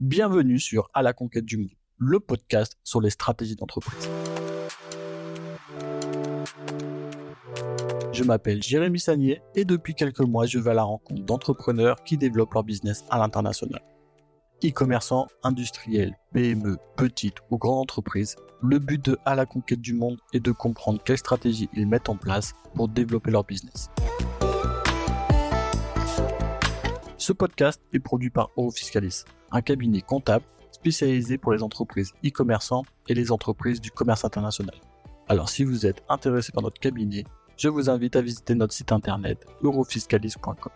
Bienvenue sur À la conquête du monde, le podcast sur les stratégies d'entreprise. Je m'appelle Jérémy Sagnier et depuis quelques mois, je vais à la rencontre d'entrepreneurs qui développent leur business à l'international. E-commerçants, industriels, PME, petites ou grandes entreprises, le but de À la conquête du monde est de comprendre quelles stratégies ils mettent en place pour développer leur business. Ce podcast est produit par Eurofiscalis, un cabinet comptable spécialisé pour les entreprises e-commerçants et les entreprises du commerce international. Alors si vous êtes intéressé par notre cabinet, je vous invite à visiter notre site internet eurofiscalis.com.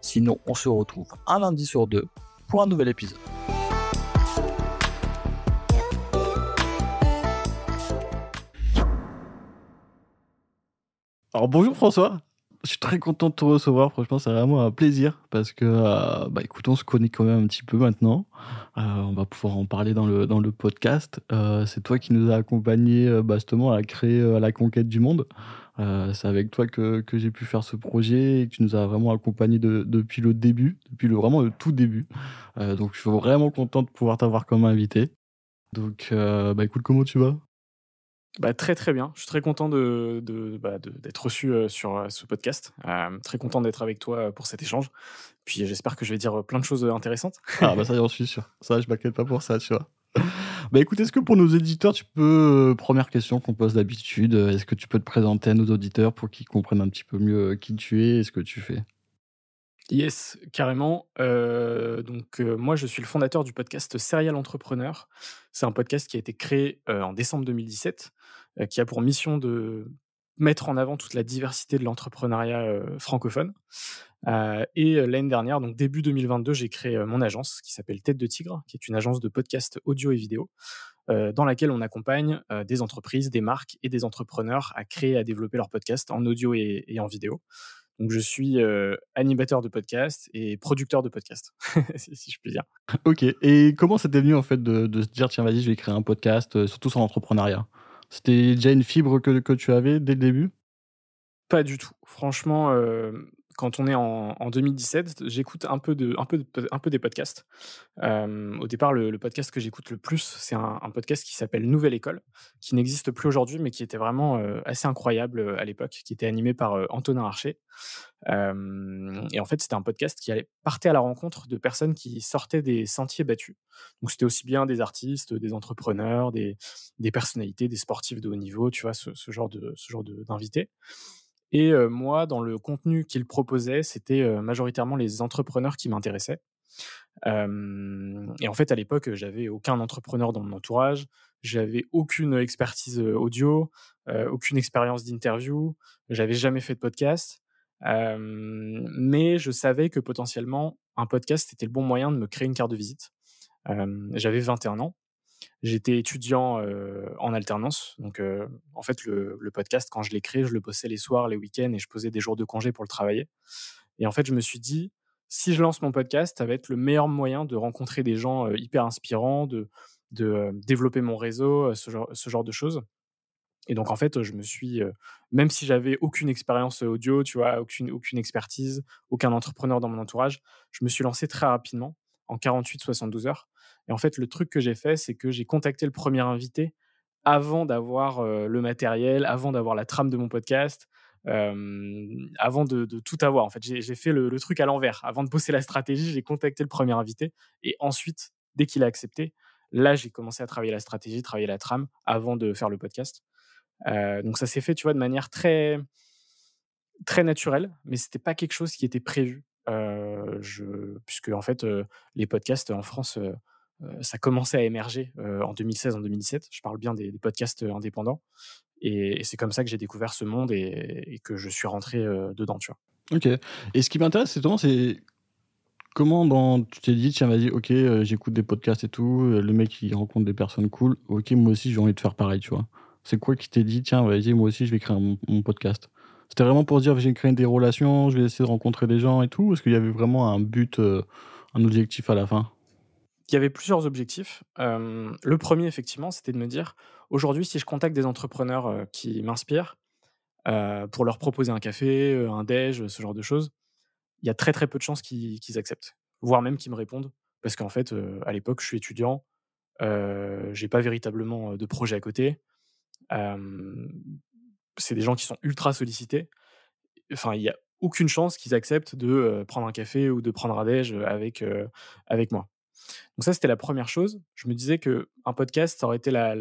Sinon, on se retrouve un lundi sur deux pour un nouvel épisode. Alors bonjour François, je suis très content de te recevoir. Franchement, c'est vraiment un plaisir parce que, euh, bah, écoute, on se connaît quand même un petit peu maintenant. Euh, on va pouvoir en parler dans le, dans le podcast. Euh, c'est toi qui nous a accompagnés bastement à créer la conquête du monde. c'est avec toi que, que j'ai pu faire ce projet et que tu nous as vraiment accompagnés depuis le début, depuis le, vraiment le tout début. donc, je suis vraiment content de pouvoir t'avoir comme invité. Donc, bah, écoute, comment tu vas? Bah, très très bien. Je suis très content de, bah, d'être reçu euh, sur euh, ce podcast. Euh, très content d'être avec toi pour cet échange. Puis j'espère que je vais dire plein de choses intéressantes. Ah bah ça j'en suis sûr. Ça je m'inquiète pas pour ça, tu vois. Bah écoute, est-ce que pour nos éditeurs, tu peux, première question qu'on pose d'habitude, est-ce que tu peux te présenter à nos auditeurs pour qu'ils comprennent un petit peu mieux qui tu es et ce que tu fais? Yes, carrément. donc moi, je suis le fondateur du podcast Serial Entrepreneur. C'est un podcast qui a été créé en décembre 2017, qui a pour mission de mettre en avant toute la diversité de l'entrepreneuriat francophone. et l'année dernière, donc début 2022, j'ai créé mon agence qui s'appelle Tête de Tigre, qui est une agence de podcast audio et vidéo, dans laquelle on accompagne des entreprises, des marques et des entrepreneurs à créer, à développer leur podcast en audio et en vidéo. Donc, je suis animateur de podcast et producteur de podcast, si je puis dire. Ok. Et comment c'était venu, en fait, de, se dire, tiens, vas-y, je vais créer un podcast, surtout sur l'entrepreneuriat? C'était déjà une fibre que, que, tu avais dès le début? Pas du tout. Franchement, quand on est en, 2017, j'écoute un peu, des podcasts. au départ, le, podcast que j'écoute le plus, c'est un, podcast qui s'appelle Nouvelle École, qui n'existe plus aujourd'hui, mais qui était vraiment assez incroyable à l'époque, qui était animé par Antonin Archer. et en fait, c'était un podcast qui allait, partait à la rencontre de personnes qui sortaient des sentiers battus. Donc, c'était aussi bien des artistes, des entrepreneurs, des, des personnalités, des sportifs de haut niveau, tu vois, ce, ce genre d'invités. Et moi, dans le contenu qu'il proposait, c'était majoritairement les entrepreneurs qui m'intéressaient. et en fait, à l'époque, j'avais aucun entrepreneur dans mon entourage, j'avais aucune expertise audio, aucune expérience d'interview, j'avais jamais fait de podcast. mais je savais que potentiellement, un podcast était le bon moyen de me créer une carte de visite. j'avais 21 ans J'étais étudiant en alternance. Donc, en fait, le, podcast, quand je l'ai créé, je le bossais les soirs, les week-ends et je posais des jours de congé pour le travailler. Et en fait, je me suis dit, si je lance mon podcast, ça va être le meilleur moyen de rencontrer des gens hyper inspirants, de, développer mon réseau, ce genre, ce genre de choses. Et donc, en fait, je me suis, même si j'avais aucune expérience audio, tu vois, aucune, aucune expertise, aucun entrepreneur dans mon entourage, je me suis lancé très rapidement, en 48-72 heures. Et en fait, le truc que j'ai fait, c'est que j'ai contacté le premier invité avant d'avoir le matériel, avant d'avoir la trame de mon podcast, avant de, tout avoir. En fait, j'ai fait le, truc à l'envers. Avant de bosser la stratégie, j'ai contacté le premier invité. Et ensuite, dès qu'il a accepté, là, j'ai commencé à travailler la stratégie, travailler la trame avant de faire le podcast. donc, ça s'est fait, tu vois, de manière très, très naturelle, mais c'était pas quelque chose qui était prévu. puisque, en fait, les podcasts en France ça commençait à émerger en 2016, en 2017. Je parle bien des, podcasts indépendants. Et, c'est comme ça que j'ai découvert ce monde et, que je suis rentré dedans. Ok. Et ce qui m'intéresse, c'est c'est comment tu t'es dit, tiens, vas-y, ok, j'écoute des podcasts et tout, le mec, il rencontre des personnes cool, ok, moi aussi, j'ai envie de faire pareil, tu vois. C'est quoi qui t'est dit, tiens, vas-y, moi aussi, je vais créer mon, podcast? C'était vraiment pour dire, j'ai créé des relations, je vais essayer de rencontrer des gens et tout, ou est-ce qu'il y avait vraiment un but, un objectif à la fin? Il y avait plusieurs objectifs. le premier, effectivement, c'était de me dire, aujourd'hui, si je contacte des entrepreneurs qui m'inspirent, pour leur proposer un café, un déj, ce genre de choses, il y a très très peu de chances qu'ils acceptent, voire même qu'ils me répondent. parce qu'en fait, à l'époque, je suis étudiant, j'ai pas véritablement, de projet à côté. C'est des gens qui sont ultra sollicités. Enfin, il y a aucune chance qu'ils acceptent de, prendre un café ou de prendre un déj, avec, avec moi. Donc ça, c'était la première chose. Je me disais qu'un podcast, ça aurait été la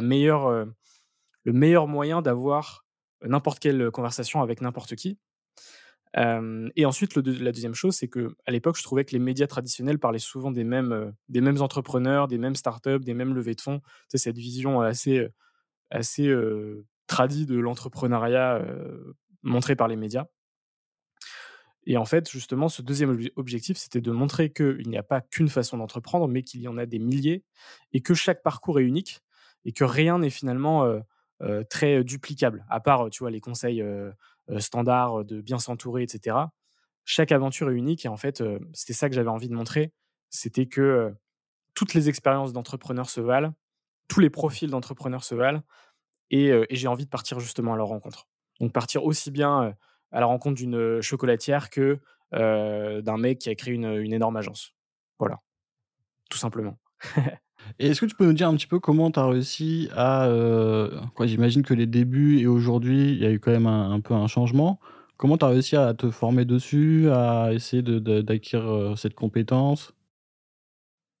meilleure, heu, le meilleur moyen d'avoir n'importe quelle conversation avec n'importe qui. Et ensuite la deuxième chose, c'est qu'à l'époque, je trouvais que les médias traditionnels parlaient souvent des mêmes, heu, des mêmes entrepreneurs, des mêmes startups, des mêmes levées de fonds. Sais, cette vision assez, heu, assez, tradie de l'entrepreneuriat, montrée par les médias. Et en fait, justement, ce deuxième ob objectif, c'était de montrer qu'il n'y a pas qu'une façon d'entreprendre, mais qu'il y en a des milliers et que chaque parcours est unique et que rien n'est finalement, heu heu, très duplicable. À part, tu vois, les conseils, standards de bien s'entourer et cetera. Chaque aventure est unique et en fait, c'était ça que j'avais envie de montrer. C'était que, toutes les expériences d'entrepreneurs se valent, tous les profils d'entrepreneurs se valent et et j'ai envie de partir justement à leur rencontre. Donc partir aussi bien, à la rencontre d'une, chocolatière que, d'un mec qui a créé une, une énorme agence. Voilà, tout simplement. Et est-ce que tu peux nous dire un petit peu comment tu as réussi à, quoi, j'imagine que les débuts et aujourd'hui, il y a eu quand même un un peu un changement. Comment tu as réussi à te former dessus, à essayer d'acquérir, cette compétence?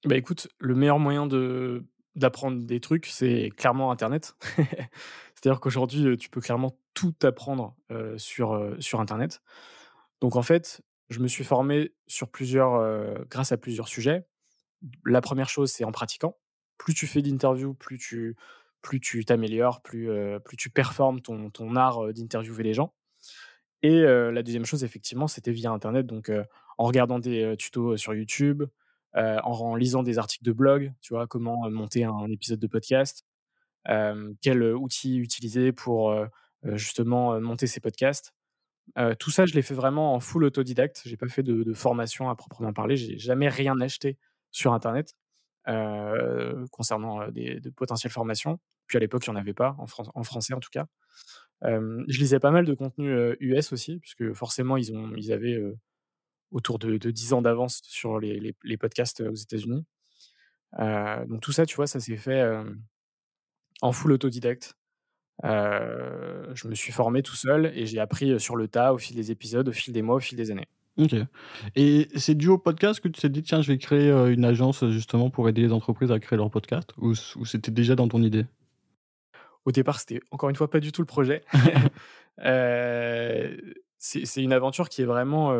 Bah, écoute, le meilleur moyen de d'apprendre des trucs, c'est clairement internet. C'est-à-dire qu'aujourd'hui, tu peux clairement tout apprendre, sur, sur internet. Donc en fait, je me suis formé sur plusieurs, grâce à plusieurs sujets. La première chose, c'est en pratiquant. Plus tu fais d'interviews, plus tu plus tu t'améliores, plus, plus tu performes ton art, d'interviewer les gens. Et la deuxième chose, effectivement, c'était via internet, donc en regardant des, tutos, sur YouTube, en lisant des articles de blog, tu vois? Comment, monter un épisode de podcast, quel, outil utiliser pour, justement, monter ses podcasts. Tout ça, je l'ai fait vraiment en full autodidacte. J'ai pas fait de formation à proprement parler. J'ai jamais rien acheté sur internet, concernant, des de potentielles formations. Puis à l'époque, il y en avait pas en fran en français en tout cas. Je lisais pas mal de contenu, US aussi, puisque forcément ils ont ils avaient, autour de de 10 ans d'avance sur les podcasts, aux États-Unis. Donc tout ça, tu vois, ça s'est fait, en full autodidacte. Je me suis formé tout seul et j'ai appris, sur le tas, au fil des épisodes, au fil des mois, au fil des années. OK. Et c'est dû au podcast que tu t'es dit: «Tiens, je vais créer, une agence, justement pour aider les entreprises à créer leur podcast» ou c'était déjà dans ton idée? Au départ, c'était encore une fois pas du tout le projet. C'est une aventure qui est vraiment,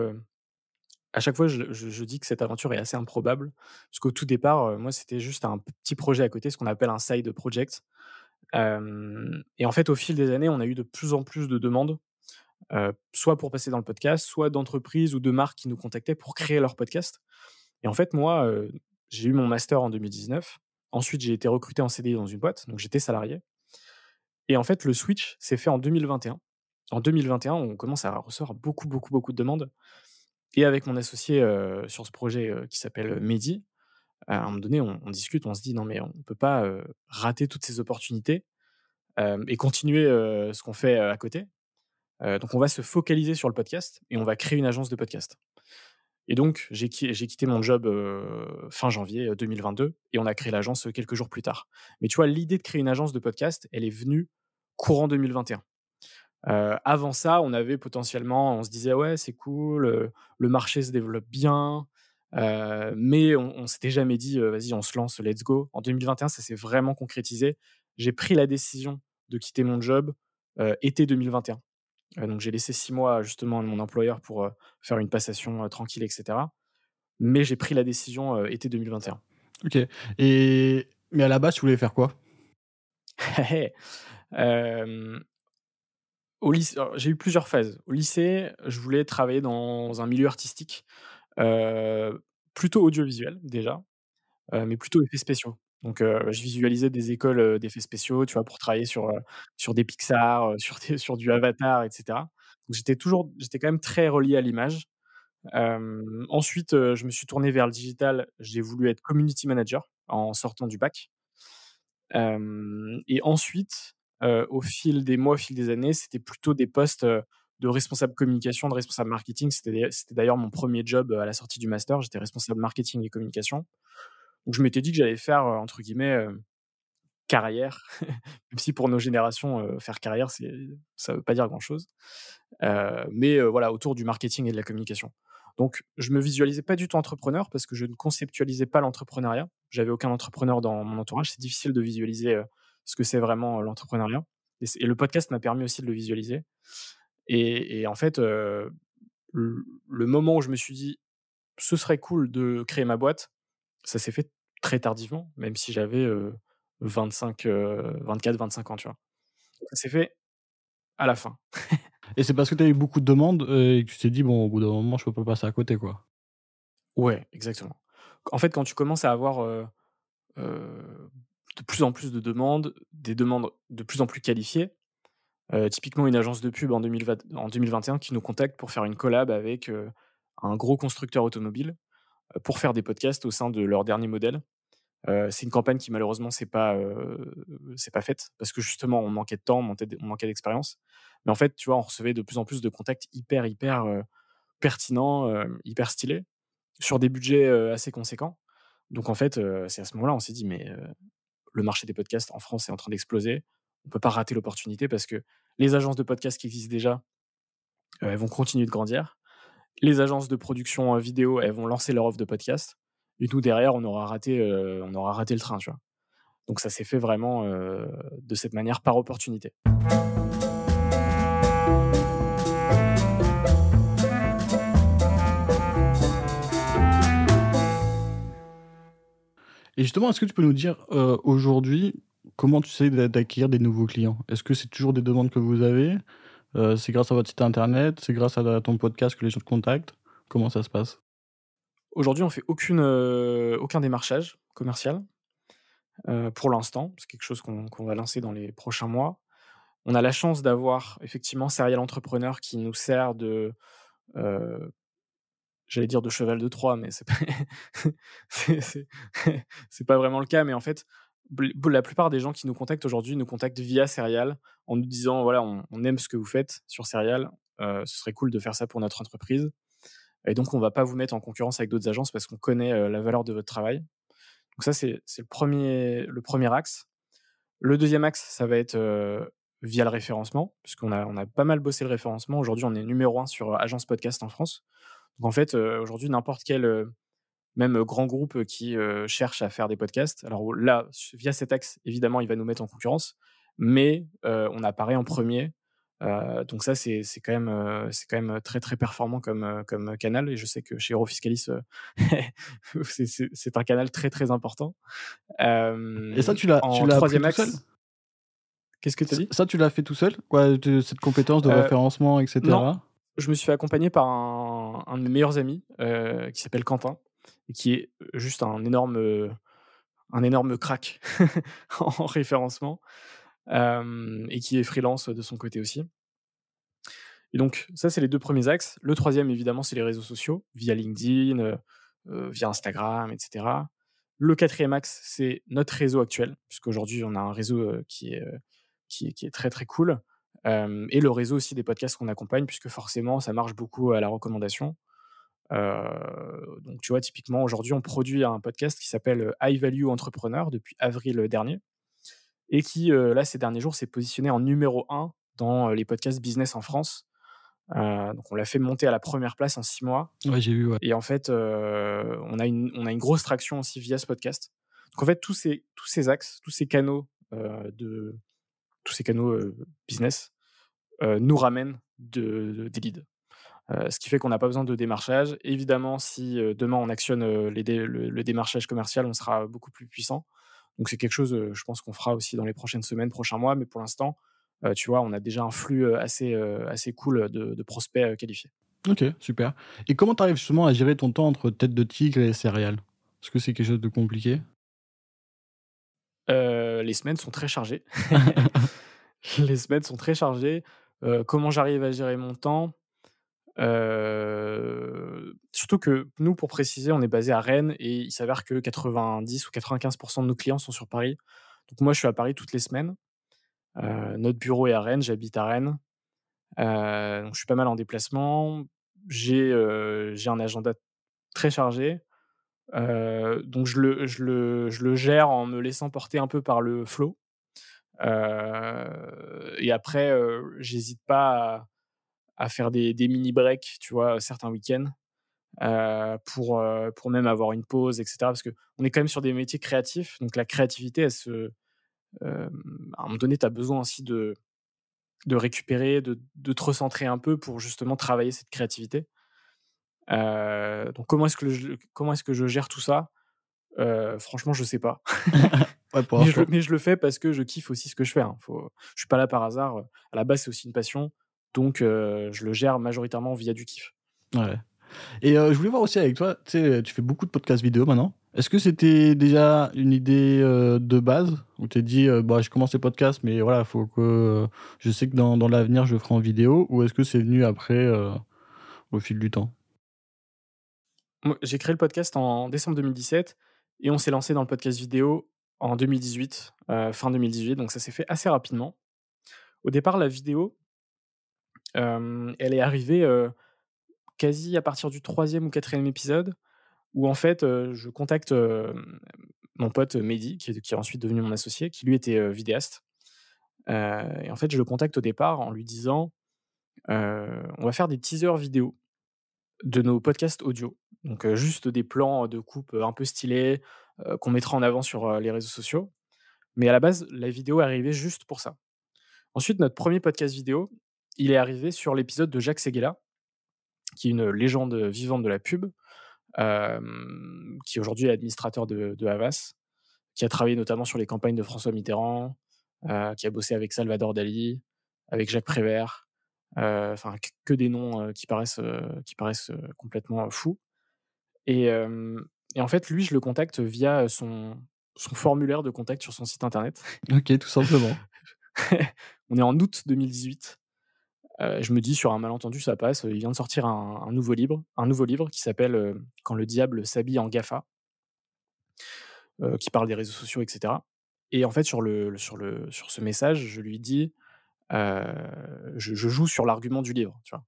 à chaque fois, je dis que cette aventure est assez improbable, parce qu'au tout départ, heu, moi, c'était juste un petit projet à côté, ce qu'on appelle un side project. Et en fait, au fil des années, on a eu de plus en plus de demandes, heu, soit pour passer dans le podcast, soit d'entreprises ou de marques qui nous contactaient pour créer leur podcast. Et en fait, moi, heu, j'ai eu mon master en 2019. Ensuite, j'ai été recruté en CDI dans une boîte, donc j'étais salarié. Et en fait, le switch s'est fait en 2021. En 2021, on commence à recevoir beaucoup, beaucoup, beaucoup de demandes et avec mon associé, sur ce projet, qui s'appelle, Mehdi, à un moment donné, on discute, on se dit: «Non mais on peut pas, rater toutes ces opportunités, et continuer, ce qu'on fait, à côté. Donc on va se focaliser sur le podcast et on va créer une agence de podcast». Et donc j'ai qui j'ai quitté mon job, fin janvier, heu, 2022 et on a créé l'agence, quelques jours plus tard. Mais tu vois, l'idée de créer une agence de podcast, elle est venue courant 2021. Heu, avant ça, on avait potentiellement on se disait: «Ouais, c'est cool, heu, le marché se développe bien», heu, mais on on s'était jamais dit, «Vas-y, on se lance, let's go». En 2021, ça s'est vraiment concrétisé. J'ai pris la décision de quitter mon job, été 2021. Heu, donc j'ai laissé 6 mois justement à mon employeur pour, faire une passation, tranquille et cetera. Mais j'ai pris la décision, été 2021. OK et mais à la base, tu voulais faire quoi? lycée j'ai eu plusieurs phases. Au lycée, je voulais travailler dans un milieu artistique, heu, plutôt audiovisuel déjà, heu, mais plutôt effets spéciaux. Donc heu, je visualisais des écoles, d'effets spéciaux, tu vois? Pour travailler sur, sur des Pixar, sur sur du Avatar et cetera. Donc j'étais toujours j'étais quand même très relié à l'image. Ensuite, je me suis tourné vers le digital. J'ai voulu être community manager en sortant du bac. Et ensuite, au fil des mois, au fil des années, c'était plutôt des postes, heu, de responsable communication, de responsable marketing. C'était d'ailleurs mon premier job à la sortie du master. J'étais responsable marketing et communication. Je m'étais dit que j'allais faire, entre guillemets, carrière, même si pour nos générations, faire carrière, ça ne veut pas dire grand-chose. mais voilà, autour du marketing et de la communication. Donc, je me visualisais pas du tout entrepreneur parce que je ne conceptualisais pas l'entrepreneuriat. J'avais aucun entrepreneur dans mon entourage. C'est difficile de visualiser ce que c'est vraiment l'entrepreneuriat. Et, le podcast m'a permis aussi de le visualiser. Et, en fait, le, moment où je me suis dit, ce serait cool de créer ma boîte, ça s'est fait très tardivement, même si j'avais 25, 24, 25 ans, tu vois? Ça s'est fait à la fin. Et c'est parce que tu as eu beaucoup de demandes et que tu t'es dit, bon, au bout d'un moment, je peux pas passer à côté, quoi? Ouais, exactement. En fait, quand tu commences à avoir de plus en plus de demandes, des demandes de plus en plus qualifiées, typiquement une agence de pub en, 2020, en 2021 qui nous contacte pour faire une collab avec un gros constructeur automobile pour faire des podcasts au sein de leur dernier modèle. c'est une campagne qui malheureusement c'est pas c'est pas faite parce que justement on manquait de temps, on manquait d'expérience. Mais en fait, tu vois, on recevait de plus en plus de contacts hyper, hyper pertinents, hyper stylés, sur des budgets assez conséquents. Donc en fait, c'est à ce moment-là, on s'est dit, mais le marché des podcasts en France est en train d'exploser. On ne peut pas rater l'opportunité parce que les agences de podcasts qui existent déjà, elles vont continuer de grandir. Les agences de production vidéo, elles vont lancer leur offre de podcast. Et nous, derrière, on aura raté, on aura raté le train, tu vois. Donc ça s'est fait vraiment de cette manière par opportunité. Et justement, est-ce que tu peux nous dire euh, aujourd'hui comment tu sais d'acquérir des nouveaux clients? Est-ce que c'est toujours des demandes que vous avez? Euh, C'est grâce à votre site internet? C'est grâce à ton podcast que les gens te contactent? Comment ça se passe? Aujourd'hui, on fait euh, aucun démarchage commercial pour l'instant. C'est quelque chose qu'on va lancer dans les prochains mois. On a la chance d'avoir effectivement Serial Entrepreneur qui nous sert de j'allais dire de cheval de Troie, mais c'est pas, pas vraiment le cas. Mais en fait, la plupart des gens qui nous contactent aujourd'hui nous contactent via Serial en nous disant voilà, on, aime ce que vous faites sur Serial, euh, ce serait cool de faire ça pour notre entreprise. Et donc, on va pas vous mettre en concurrence avec d'autres agences parce qu'on connaît euh, la valeur de votre travail. Donc ça, c'est, le, premier, le premier axe. Le deuxième axe, ça va être euh, via le référencement, puisqu'on a, a pas mal bossé le référencement. Aujourd'hui, on est numéro un sur Agence Podcast en France. Donc en fait, aujourd'hui, n'importe quel même grand groupe qui cherche à faire des podcasts, alors là, via cet axe, évidemment, il va nous mettre en concurrence, mais on apparaît en premier. donc ça, c'est quand, même, c'est quand même très très performant comme, comme canal, et je sais que chez Eurofiscalis, c'est un canal très très important. et ça, tu l'as troisième axe Qu'est-ce que tu as dit? Ça, tu l'as fait tout seul? Quoi, Cette compétence de référencement, etc. Non, je me suis fait accompagner par un, de mes meilleurs amis euh, qui s'appelle Quentin et qui est juste un énorme, euh, un crack en référencement euh, et qui est freelance de son côté aussi. Et donc, ça, c'est les deux premiers axes. Le troisième, évidemment, c'est les réseaux sociaux, via LinkedIn, via Instagram, etc. Le quatrième axe, c'est notre réseau actuel, puisqu'aujourd'hui, on a un réseau qui est très, très cool et le réseau aussi des podcasts qu'on accompagne, puisque forcément, ça marche beaucoup à la recommandation. donc, tu vois, typiquement, aujourd'hui, on produit un podcast qui s'appelle High Value Entrepreneur depuis avril dernier et qui, là, ces derniers jours, s'est positionné en numéro 1 dans les podcasts business en France. donc, on l'a fait monter à la première place en six mois. Ouais, j'ai vu. Et en fait, on, a une, on a une grosse traction aussi via ce podcast. Donc, en fait, tous ces, tous ces axes, tous ces canaux de, tous ces canaux business nous ramènent de, des leads. ce qui fait qu'on n'a pas besoin de démarchage. Évidemment, si demain on actionne le, démarchage commercial, on sera beaucoup plus puissant. Donc c'est quelque chose, je pense qu'on fera aussi dans les prochaines semaines, prochains mois. Mais pour l'instant, tu vois, on a déjà un flux assez, assez cool de, prospects qualifiés. Ok, super. Et comment tu arrives justement à gérer ton temps entre tête de tigre et céréales? Est-ce que c'est quelque chose de compliqué? Les semaines sont très chargées. les semaines sont très chargées. comment j'arrive à gérer mon temps? Surtout que nous, pour préciser, on est basé à Rennes et il s'avère que 90 ou 95% de nos clients sont sur Paris. Donc moi, je suis à Paris toutes les semaines. notre bureau est à Rennes, j'habite à Rennes. donc je suis pas mal en déplacement. J'ai j'ai un agenda très chargé. Donc je le, je, le, je le gère en me laissant porter un peu par le flow. et après, j'hésite pas à, faire des, des, mini breaks, tu vois, certains week-ends. pour, pour même avoir une pause, etc. Parce qu'on est quand même sur des métiers créatifs, donc la créativité, elle se, à un moment donné, tu as besoin aussi de, de récupérer, de, de, te recentrer un peu pour justement travailler cette créativité. Donc comment est-ce que je, comment est-ce que je gère tout ça? Franchement, je sais pas. mais, je, le fais parce que je kiffe aussi ce que je fais. Hein. Faut, je suis pas là par hasard. À la base, c'est aussi une passion, donc je le gère majoritairement via du kiff. Ouais. Et je voulais voir aussi avec toi, tu fais beaucoup de podcasts vidéo maintenant. Est-ce que c'était déjà une idée de base? Où tu t'es dit, bah, je commence les podcasts, mais voilà, faut que je sais que dans, dans l'avenir, je ferai en vidéo, ou est-ce que c'est venu après au fil du temps? J'ai créé le podcast en décembre 2017 et on s'est lancé dans le podcast vidéo en 2018, fin 2018, donc ça s'est fait assez rapidement. Au départ, la vidéo, elle est arrivée quasi à partir du troisième ou quatrième épisode où en fait, je contacte mon pote Mehdi, qui est, ensuite devenu mon associé, qui lui était vidéaste. et en fait, je le contacte au départ en lui disant on va faire des teasers vidéo de nos podcasts audio. Donc, juste des plans de coupe un peu stylés qu'on mettra en avant sur les réseaux sociaux. Mais à la base, la vidéo est arrivée juste pour ça. Ensuite, notre premier podcast vidéo, il est arrivé sur l'épisode de Jacques Seguela, qui est une légende vivante de la pub, qui aujourd'hui est administrateur de, Havas, qui a travaillé notamment sur les campagnes de François Mitterrand, qui a bossé avec Salvador Dali, avec Jacques Prévert, enfin que des noms qui paraissent, qui paraissent complètement fous. Et, en fait, lui, je le contacte via son, son formulaire de contact sur son site internet. Ok, tout simplement. On est en août 2018. Euh, je me dis sur un malentendu ça passe. Il vient de sortir un, nouveau livre, un nouveau livre qui s'appelle euh, Quand le diable s'habille en Gafa, euh, qui parle des réseaux sociaux, etc. Et en fait sur le sur le sur ce message, je lui dis, je, joue sur l'argument du livre, tu vois?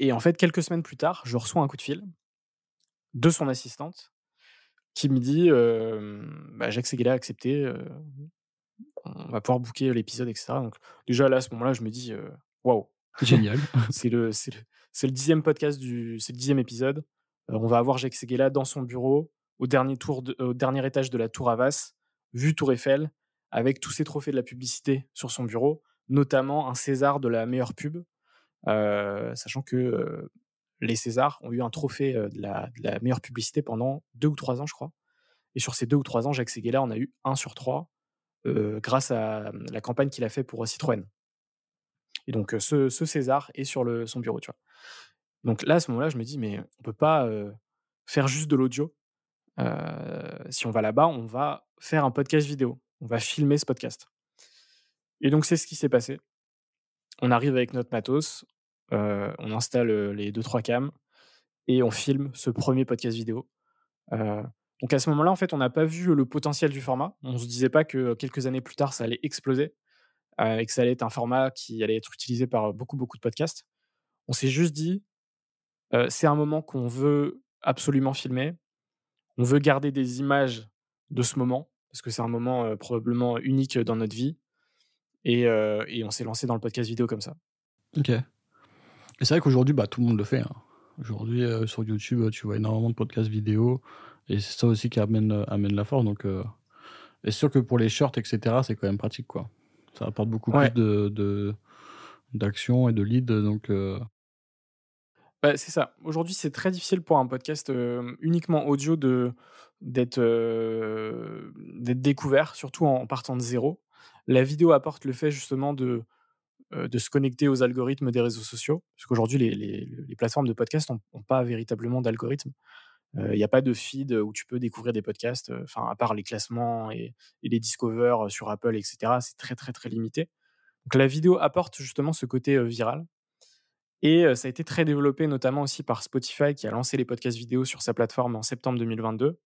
et en fait quelques semaines plus tard, je reçois un coup de fil de son assistante qui me dit bah, Jacques Seguela a accepté, on va pouvoir booker l'épisode, etc. Donc, déjà là, à ce moment-là, je me dis, waouh, génial. c'est le, c'est le, dixième podcast du, c'est le dixième épisode. on va avoir Jacques Seguela dans son bureau, au dernier, tour au dernier étage de la Tour Havas, vue Tour Eiffel, avec tous ses trophées de la publicité sur son bureau, notamment un César de la meilleure pub, sachant que les Césars ont eu un trophée de la, de, la, meilleure publicité pendant deux ou trois ans, je crois. Et sur ces deux ou trois ans, Jacques Seguela en a eu un sur trois grâce à la campagne qu'il a fait pour Citroën. Et donc ce, César est sur son bureau, tu vois. Donc là, à ce moment-là, je me dis, mais on peut pas faire juste de l'audio. si on va là-bas, on va faire un podcast vidéo. On va filmer ce podcast. Et donc c'est ce qui s'est passé. On arrive avec notre matos, on installe les deux trois cams et on filme ce premier podcast vidéo. Donc à ce moment-là, en fait, on n'a pas vu le potentiel du format. On ne se disait pas que quelques années plus tard, ça allait exploser et que ça allait être un format qui allait être utilisé par beaucoup, beaucoup de podcasts. On s'est juste dit, c'est un moment qu'on veut absolument filmer. On veut garder des images de ce moment, parce que c'est un moment probablement unique dans notre vie. Et, et on s'est lancé dans le podcast vidéo comme ça. Ok. Et c'est vrai qu'aujourd'hui, bah, tout le monde le fait. Hein. Aujourd'hui, sur YouTube, tu vois énormément de podcasts vidéo. Et c'est ça aussi qui amène, euh, amène la force. Donc, euh, et sûr que pour les shorts, etc., c'est quand même pratique, quoi. Ça apporte beaucoup plus de, d'action et de lead. Donc, bah, c'est ça. Aujourd'hui, c'est très difficile pour un podcast uniquement audio de, d'être, découvert, surtout en partant de zéro. La vidéo apporte le fait justement de, de se connecter aux algorithmes des réseaux sociaux, parce qu'aujourd'hui, les, les, plateformes de podcast n'ont pas véritablement d'algorithme. Il n'y a pas de feed où tu peux découvrir des podcasts, enfin, à part les classements et, les discovers sur Apple, etc. C'est très, très, très limité. Donc, la vidéo apporte justement ce côté viral. Et ça a été très développé, notamment aussi par Spotify, qui a lancé les podcasts vidéo sur sa plateforme en septembre 2022,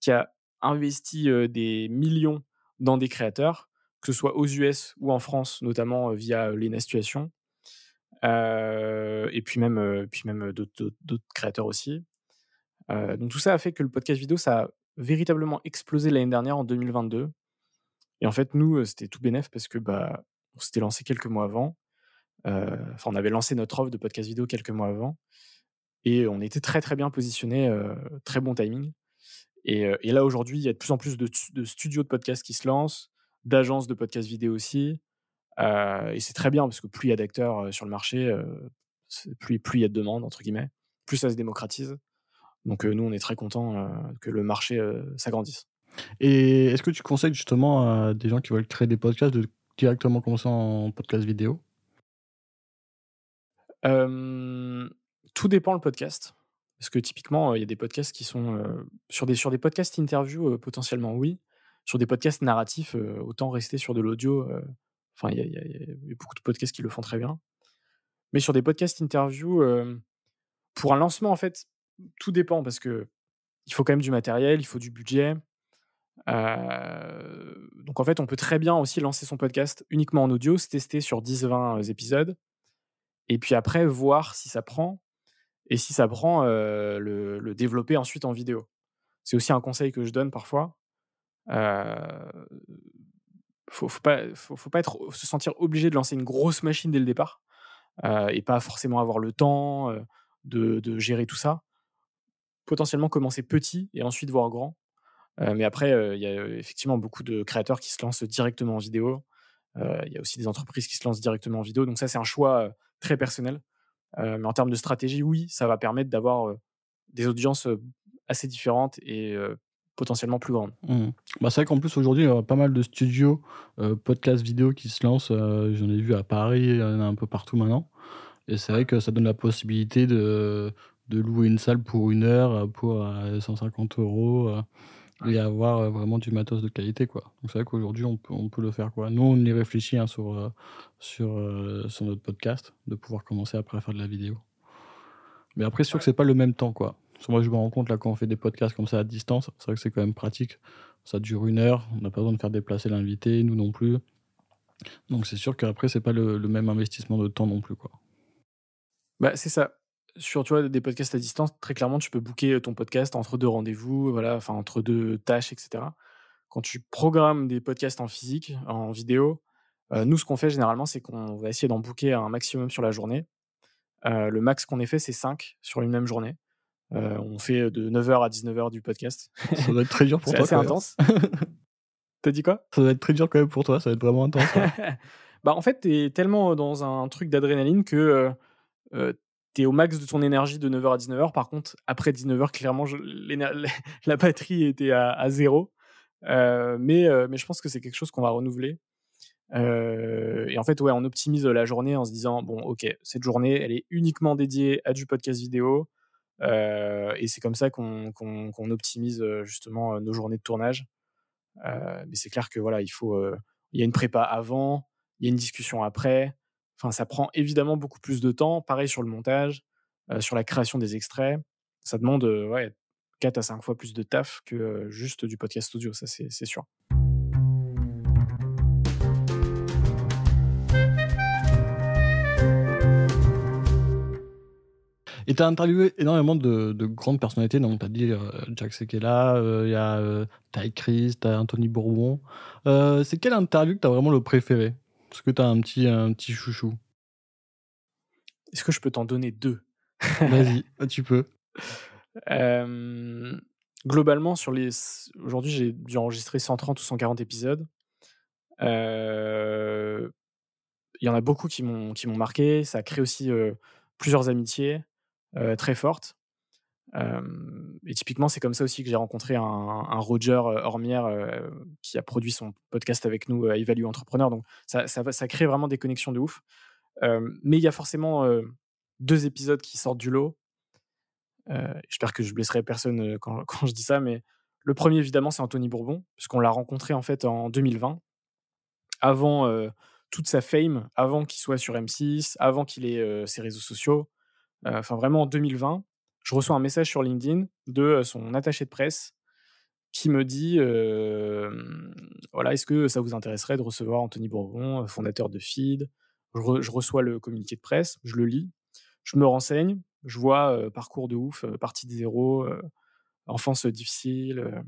qui a investi des millions dans des créateurs, que ce soit aux US ou en France, notamment via Lena et puis même, même d'autres créateurs aussi. donc tout ça a fait que le podcast vidéo, ça a véritablement explosé l'année dernière en 2022. Et en fait, nous, c'était tout bénef parce que bah, on s'était lancé quelques mois avant. Enfin, on avait lancé notre offre de podcast vidéo quelques mois avant. Et on était très très bien positionné, très bon timing. Et, là, aujourd'hui, il y a de plus en plus de, studios de podcast qui se lancent, d'agences de podcast vidéo aussi. et c'est très bien parce que plus il y a d'acteurs sur le marché, plus, plus il y a de demandes, entre guillemets, plus ça se démocratise. Donc nous, on est très content que le marché s'agrandisse. Et est-ce que tu conseilles justement à des gens qui veulent créer des podcasts de directement commencer en podcast vidéo? Tout dépend le podcast. Parce que typiquement, il y a des podcasts qui sont sur, des, sur des podcasts interview, potentiellement oui. Sur des podcasts narratifs, autant rester sur de l'audio. Enfin, il y, a beaucoup de podcasts qui le font très bien. Mais sur des podcasts interview, pour un lancement, en fait, tout dépend parce que il faut quand même du matériel, il faut du budget. donc en fait, on peut très bien aussi lancer son podcast uniquement en audio, se tester sur 10-20 épisodes, et puis après voir si ça prend, et si ça prend, le, développer ensuite en vidéo. C'est aussi un conseil que je donne parfois. Euh, faut, faut, pas, être, se sentir obligé de lancer une grosse machine dès le départ et pas forcément avoir le temps de, de, gérer tout ça potentiellement commencer petit et ensuite voir grand. mais après, il y a effectivement beaucoup de créateurs qui se lancent directement en vidéo. Il y a aussi des entreprises qui se lancent directement en vidéo. Donc ça, c'est un choix très personnel. Mais en termes de stratégie, oui, ça va permettre d'avoir des audiences assez différentes et potentiellement plus grandes. Mmh. Bah, c'est vrai qu'en plus aujourd'hui, il y a pas mal de studios podcast vidéo qui se lancent. J'en ai vu à Paris, il y en a un peu partout maintenant. Et c'est vrai que ça donne la possibilité de, de louer une salle pour une heure euh, pour 150 euh, euros euh, et avoir vraiment du matos de qualité quoi. Donc c'est vrai qu'aujourd'hui on peut, on peut le faire quoi. Nous on y réfléchit hein, sur, sur, sur notre podcast de pouvoir commencer après à faire de la vidéo. Mais après c'est sûr que c'est pas le même temps quoi. moi je me rends compte là quand on fait des podcasts comme ça à distance, c'est vrai que c'est quand même pratique. Ça dure une heure, on n'a pas besoin de faire déplacer l'invité, nous non plus. Donc c'est sûr qu'après c'est pas le, le, même investissement de temps non plus quoi. Bah c'est ça sur tu vois, des podcasts à distance, très clairement, tu peux booker ton podcast entre deux rendez-vous, voilà, enfin entre deux tâches, etc. Quand tu programmes des podcasts en physique, en vidéo, nous, ce qu'on fait généralement, c'est qu'on va essayer d'en booker un maximum sur la journée. le max qu'on ait fait, c'est 5 sur une même journée. on fait de 9h à 19h du podcast. Ça doit être très dur pour toi. C'est intense. T'as dit quoi? Ça doit être très dur quand même pour toi, ça va être vraiment intense. bah, en fait, t'es tellement dans un truc d'adrénaline que au max de ton énergie de 9h à 19h. Par contre, après 19h, clairement, la batterie était à, zéro. Euh, mais, euh, mais je pense que c'est quelque chose qu'on va renouveler. Euh, et en fait, ouais, on optimise la journée en se disant bon, ok, cette journée, elle est uniquement dédiée à du podcast vidéo. et c'est comme ça qu'on optimise justement nos journées de tournage. mais c'est clair que voilà, il faut, il y a une prépa avant, il y a une discussion après. Enfin, ça prend évidemment beaucoup plus de temps. Pareil sur le montage, sur la création des extraits. Ça demande euh, ouais, 4 à 5 fois plus de taf que juste du podcast audio, ça c'est sûr. Et tu as interviewé énormément de, grandes personnalités. Donc, tu as dit Jack Sekela, il y a Ty Chris, tu as Anthony Bourbon. c'est quelle interview que tu as vraiment le préféré? Est-ce que tu as un petit, un petit chouchou? Est-ce que je peux t'en donner deux? Vas-y, ah, tu peux. globalement, sur les... aujourd'hui, j'ai dû enregistrer 130 ou 140 épisodes. Il y en a beaucoup qui m'ont marqué. Ça a créé aussi plusieurs amitiés très fortes et typiquement, c'est comme ça aussi que j'ai rencontré un, Roger Hormière qui a produit son podcast avec nous, à Evalue Entrepreneur. Donc, ça, crée vraiment des connexions de ouf. mais il y a forcément deux épisodes qui sortent du lot. J'espère que je blesserai personne quand, je dis ça, mais le premier, évidemment, c'est Anthony Bourbon, puisqu'on l'a rencontré en fait en 2020, avant toute sa fame, avant qu'il soit sur M6, avant qu'il ait ses réseaux sociaux. Enfin, vraiment en 2020 je reçois un message sur LinkedIn de son attaché de presse qui me dit voilà, est-ce que ça vous intéresserait de recevoir Anthony Bourbon, fondateur de Feed? Je, reçois le communiqué de presse, je le lis, je me renseigne, je vois parcours de ouf, partie de zéro, enfance difficile.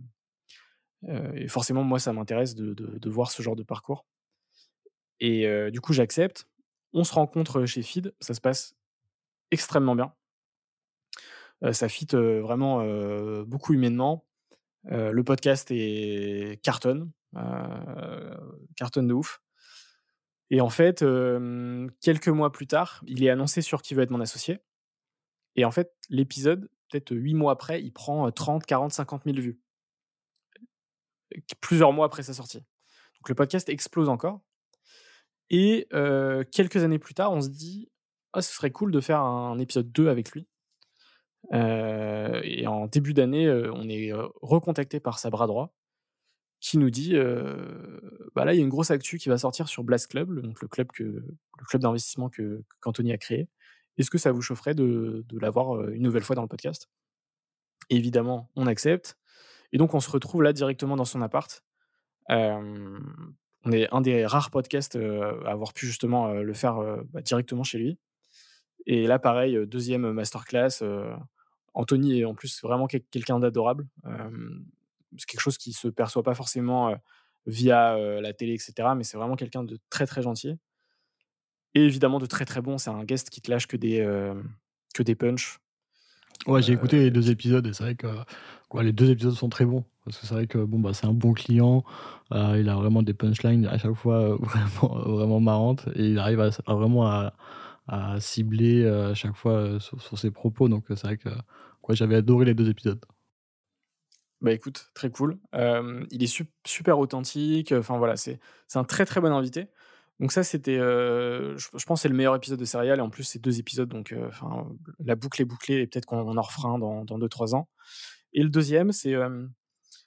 et forcément, moi, ça m'intéresse de, de, voir ce genre de parcours. Et du coup, j'accepte. On se rencontre chez Feed, ça se passe extrêmement bien. Ça fit vraiment beaucoup humainement. le podcast est cartonne, cartonne de ouf. Et en fait, quelques mois plus tard, il est annoncé sur qui veut être mon associé. Et en fait, l'épisode, peut-être huit mois après, il prend 30, 40, 50 000 vues. Plusieurs mois après sa sortie. Donc le podcast explose encore. Et quelques années plus tard, on se dit, ah, ce serait cool de faire un épisode 2 avec lui. Et en début d'année, on est recontacté par sa bras droit qui nous dit bah là il y a une grosse actu qui va sortir sur Blast Club, donc le club club d'investissement qu'Anthony a créé. Est-ce que ça vous chaufferait de, de l'avoir une nouvelle fois dans le podcast? Évidemment, on accepte. Et donc on se retrouve là directement dans son appart. on est un des rares podcasts à avoir pu justement le faire bah, directement chez lui. Et là, pareil, deuxième masterclass. Anthony est en plus vraiment quelqu'un d'adorable. c'est quelque chose qui se perçoit pas forcément via la télé, etc. Mais c'est vraiment quelqu'un de très très gentil. Et évidemment de très très bon. C'est un guest qui te lâche que des, que des punchs. Ouais, j'ai écouté les deux épisodes et c'est vrai que quoi, les deux épisodes sont très bons. Parce que c'est vrai que bon, bah, c'est un bon client. il a vraiment des punchlines à chaque fois vraiment, vraiment marrantes. Et il arrive à, vraiment à, à cibler à chaque fois sur, ses propos. Donc c'est vrai que j'avais adoré les deux épisodes. Bah écoute, très cool. il est super authentique. Enfin voilà, c'est un très très bon invité. Donc ça, c'était, je, pense, c'est le meilleur épisode de Serial. Et en plus, c'est deux épisodes, donc enfin la boucle est bouclée et peut-être qu'on en refera un dans, dans deux trois ans. Et le deuxième, c'est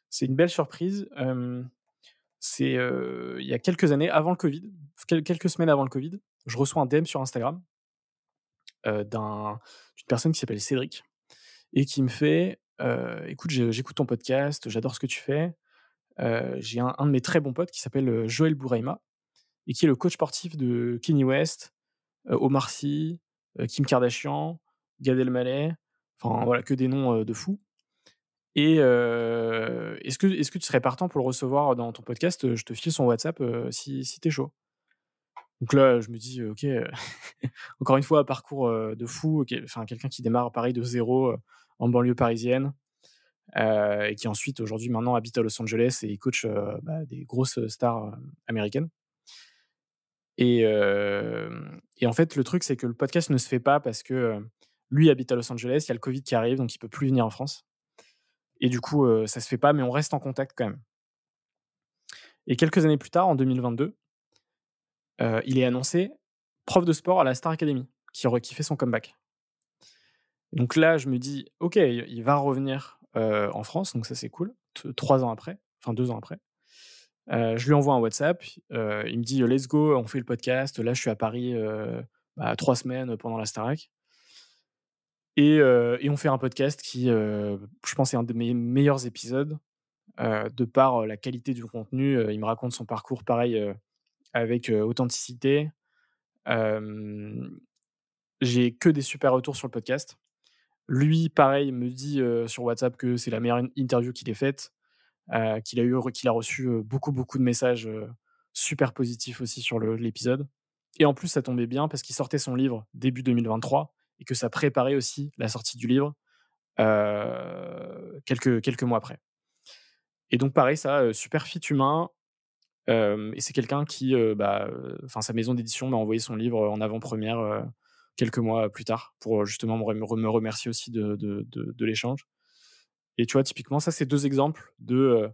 c'est une belle surprise. c'est il y a quelques années, avant le Covid, quelques semaines avant le Covid, je reçois un DM sur Instagram d'un d'une personne qui s'appelle Cédric et qui me fait écoute, j'écoute ton podcast, j'adore ce que tu fais. j'ai un, un, de mes très bons potes qui s'appelle Joël Bouraima et qui est le coach sportif de Kenny West, Omar Sy, Kim Kardashian, Gad Elmaleh, enfin voilà, que des noms de fous. Et est-ce que, est que tu serais partant pour le recevoir dans ton podcast? Je te file son WhatsApp si, si t'es chaud. Donc là, je me dis, ok, encore une fois, parcours de fou, enfin quelqu'un qui démarre pareil de zéro en banlieue parisienne, et qui ensuite aujourd'hui maintenant habite à Los Angeles et coach bah, des grosses stars américaines. Et, et, en fait, le truc, c'est que le podcast ne se fait pas parce que lui habite à Los Angeles, il y a le Covid qui arrive, donc il peut plus venir en France. Et du coup, ça se fait pas, mais on reste en contact quand même. Et quelques années plus tard, en 2022, il est annoncé prof de sport à la Star Academy, qui, qui fait son comeback. donc là, je me dis, ok, il va revenir en France, donc ça c'est cool, trois ans après, enfin deux ans après. Je lui envoie un WhatsApp. Il me dit Let's go, on fait le podcast. Là, je suis à Paris bah, trois semaines pendant la Starac. Et, et, on fait un podcast qui, je pense, est un de mes meilleurs épisodes. de par la qualité du contenu, il me raconte son parcours pareil avec authenticité. J'ai que des super retours sur le podcast. Lui, pareil, me dit sur WhatsApp que c'est la meilleure interview qu'il ait faite. Qu'il a a reçu beaucoup beaucoup de messages super positifs aussi sur l'épisode. Et en plus, ça tombait bien parce qu'il sortait son livre début 2023 et que ça préparait aussi la sortie du livre quelques, quelques mois après. Et donc, pareil, ça, super fit humain. Et c'est quelqu'un qui, bah, sa maison d'édition m'a envoyé son livre en avant-première quelques mois plus tard pour justement me, remercier aussi de, de, l'échange. Et tu vois, typiquement, ça, c'est deux exemples de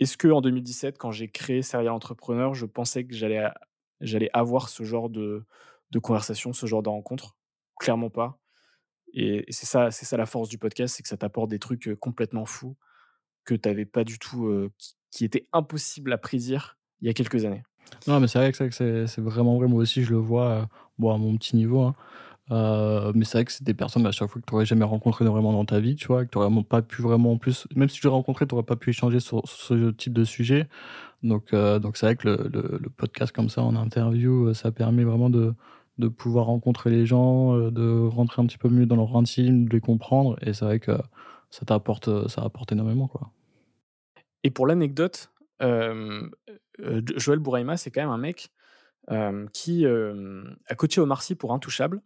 est-ce que en 2017, quand j'ai créé Serial Entrepreneur, je pensais que j'allais, j'allais avoir ce genre de, de conversation, ce genre de rencontre? Clairement pas. Et, c'est ça, c'est ça la force du podcast, c'est que ça t'apporte des trucs complètement fous que tu n'avais pas du tout, étaient impossibles à prédire il y a quelques années. Non, mais c'est vrai que c'est, vraiment vrai. Moi aussi, je le vois, bon, à mon petit niveau. Hein. mais c'est vrai que c'est des personnes à chaque fois que tu n'aurais jamais rencontré vraiment dans ta vie, tu vois, que tu n'aurais pas pu vraiment en plus, même si tu l'as rencontré, tu n'aurais pas pu échanger sur, ce type de sujet. Donc, donc c'est vrai que le, le, podcast comme ça en interview, ça permet vraiment de, de pouvoir rencontrer les gens, de rentrer un petit peu mieux dans leur intime, de les comprendre. Et c'est vrai que ça t'apporte, ça apporte énormément, quoi. Et pour l'anecdote, euh, Joël Bouraima, c'est quand même un mec qui a coaché Omar Sy pour Intouchable.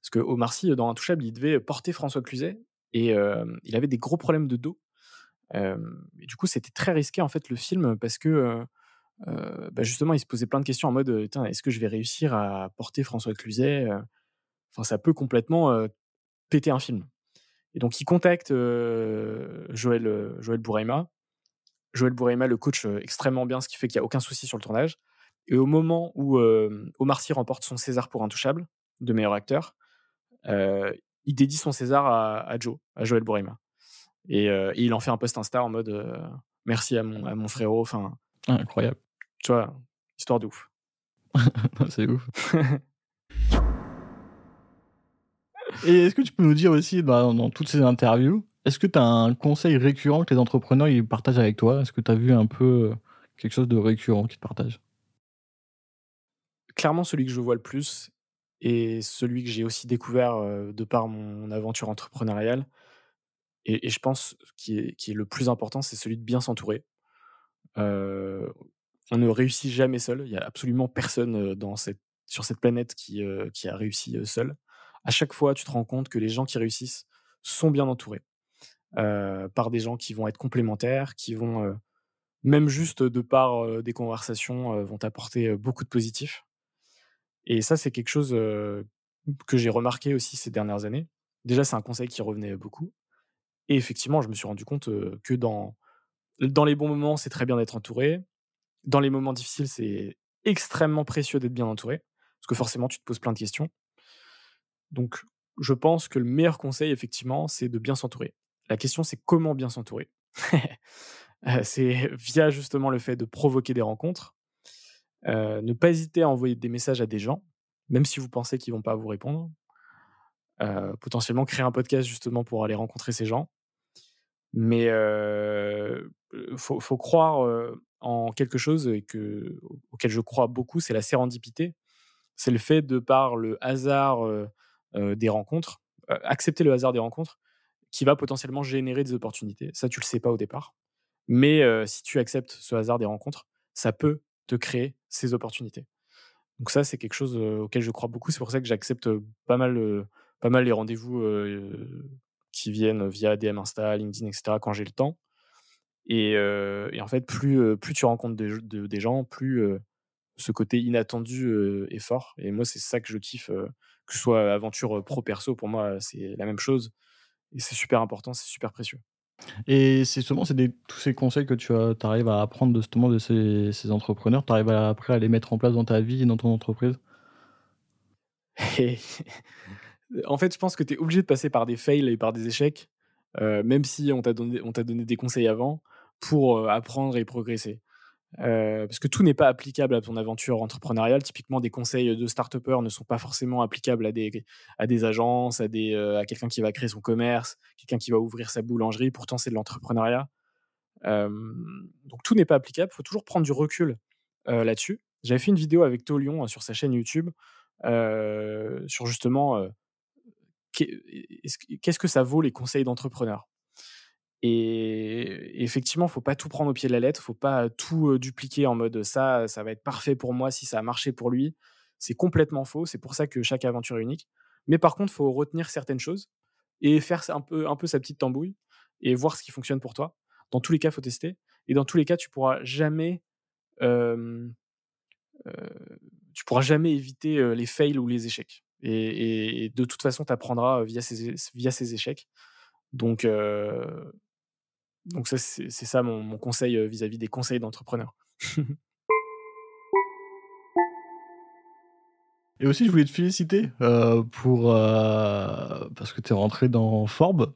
Parce que Omar Sy, dans Intouchable, il devait porter François Cluzet et il avait des gros problèmes de dos. du coup, c'était très risqué en fait le film parce que bah, justement, il se posait plein de questions en mode est-ce que je vais réussir à porter François Cluzet Enfin, ça peut complètement péter un film. Et donc, il contacte Joël, Joël Bouraima Joël Bourema le coach euh, extrêmement bien, ce qui fait qu'il n'y a aucun souci sur le tournage. Et au moment où euh, Omar Sy remporte son César pour Intouchable, de meilleur acteur, euh, il dédie son César à, Joe, à Joël Bourema. Et, il en fait un post Insta en mode merci à mon, à mon frérot. Enfin, ah, incroyable. Tu vois, histoire de ouf. C'est ouf. Et est-ce que tu peux nous dire aussi, bah, dans toutes ces interviews, est-ce que tu as un conseil récurrent que les entrepreneurs ils partagent avec toi? Est-ce que tu as vu un peu euh, quelque chose de récurrent qu'ils te partagent Clairement, celui que je vois le plus et celui que j'ai aussi découvert euh, de par mon aventure entrepreneuriale, et, je pense qui est, qui est le plus important, c'est celui de bien s'entourer. Euh, on ne réussit jamais seul. Il n'y a absolument personne dans cette, sur cette planète qui, qui a réussi seul. À chaque fois, tu te rends compte que les gens qui réussissent sont bien entourés. Euh, par des gens qui vont être complémentaires, qui vont, euh, même juste de par euh, des conversations, vont apporter beaucoup de positifs. Et ça, c'est quelque chose que j'ai remarqué aussi ces dernières années. Déjà, c'est un conseil qui revenait beaucoup. Et effectivement, je me suis rendu compte que dans, dans les bons moments, c'est très bien d'être entouré. Dans les moments difficiles, c'est extrêmement précieux d'être bien entouré. Parce que forcément, tu te poses plein de questions. Donc, je pense que le meilleur conseil, effectivement, c'est de bien s'entourer. La question, c'est comment bien s'entourer. Euh, c'est via justement le fait de provoquer des rencontres, euh, ne pas hésiter à envoyer des messages à des gens, même si vous pensez qu'ils vont pas vous répondre. Euh, potentiellement créer un podcast justement pour aller rencontrer ces gens. Mais faut, faut, croire en quelque chose et que, auquel je crois beaucoup, c'est la sérendipité. C'est le fait de par le hasard des rencontres, accepter le hasard des rencontres, qui va potentiellement générer des opportunités. Ça, tu le sais pas au départ. Mais si tu acceptes ce hasard des rencontres, ça peut te créer ces opportunités. Donc ça, c'est quelque chose auquel je crois beaucoup. C'est pour ça que j'accepte pas mal, pas mal les rendez-vous qui viennent via DM Insta, LinkedIn, etc. quand j'ai le temps. Et, en fait, plus, plus tu rencontres des gens, plus ce côté inattendu est fort. Et moi, c'est ça que je kiffe, que ce soit aventure pro-perso, pour moi, c'est la même chose. Et c'est super important, c'est super précieux. Et c'est justement c'est tous ces conseils que tu arrives à apprendre justement de ces, ces entrepreneurs, tu arrives après à les mettre en place dans ta vie et dans ton entreprise? En fait, je pense que tu es obligé de passer par des fails et par des échecs, euh, même si on t'a donné, on donné des conseils avant, pour euh, apprendre et progresser. Euh, parce que tout n'est pas applicable à ton aventure entrepreneuriale. Typiquement, des conseils de start ne sont pas forcément applicables à des, agences, euh, à quelqu'un qui va créer son commerce, quelqu'un qui va ouvrir sa boulangerie. Pourtant, c'est de l'entrepreneuriat. Euh, donc, tout n'est pas applicable. Il faut toujours prendre du recul là-dessus. J'avais fait une vidéo avec Tolion sur sa chaîne YouTube sur justement qu'est-ce que ça vaut les conseils d'entrepreneurs? Et effectivement, faut pas tout prendre au pied de la lettre, faut pas tout dupliquer en mode ça, ça va être parfait pour moi si ça a marché pour lui. C'est complètement faux. C'est pour ça que chaque aventure est unique. Mais par contre, faut retenir certaines choses et faire un peu, un peu sa petite tambouille et voir ce qui fonctionne pour toi. Dans tous les cas, faut tester. Et dans tous les cas, tu pourras jamais, tu pourras jamais éviter les fails ou les échecs. Et, de toute façon, tu apprendras via ces, via ces échecs. Donc, donc ça, c'est ça mon, conseil vis-à-vis des conseils d'entrepreneurs. Et aussi, je voulais te féliciter pour parce que tu es rentré dans Forbes.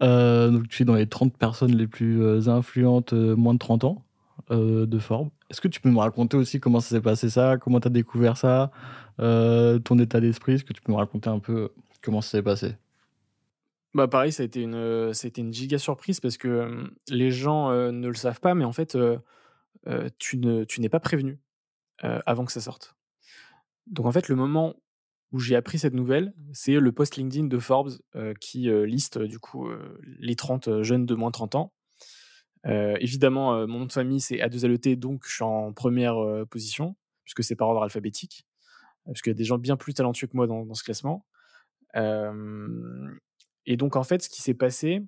donc tu es dans les 30 personnes les plus influentes moins de 30 ans de Forbes. Est-ce que tu peux me raconter aussi comment ça s'est passé ça Comment tu as découvert ça Ton état d'esprit? Est-ce que tu peux me raconter un peu comment ça s'est passé? Bah pareil, ça a été une, giga surprise parce que les gens ne le savent pas, mais en fait, tu ne, tu n'es pas prévenu avant que ça sorte. Donc en fait, le moment où j'ai appris cette nouvelle, c'est le post LinkedIn de Forbes qui liste du coup les 30 jeunes de moins de 30 ans. évidemment, mon nom de famille c'est A2LET, donc je suis en première position, puisque c'est par ordre alphabétique, parce qu'il y a des gens bien plus talentueux que moi dans ce classement. Et donc, en fait, ce qui s'est passé,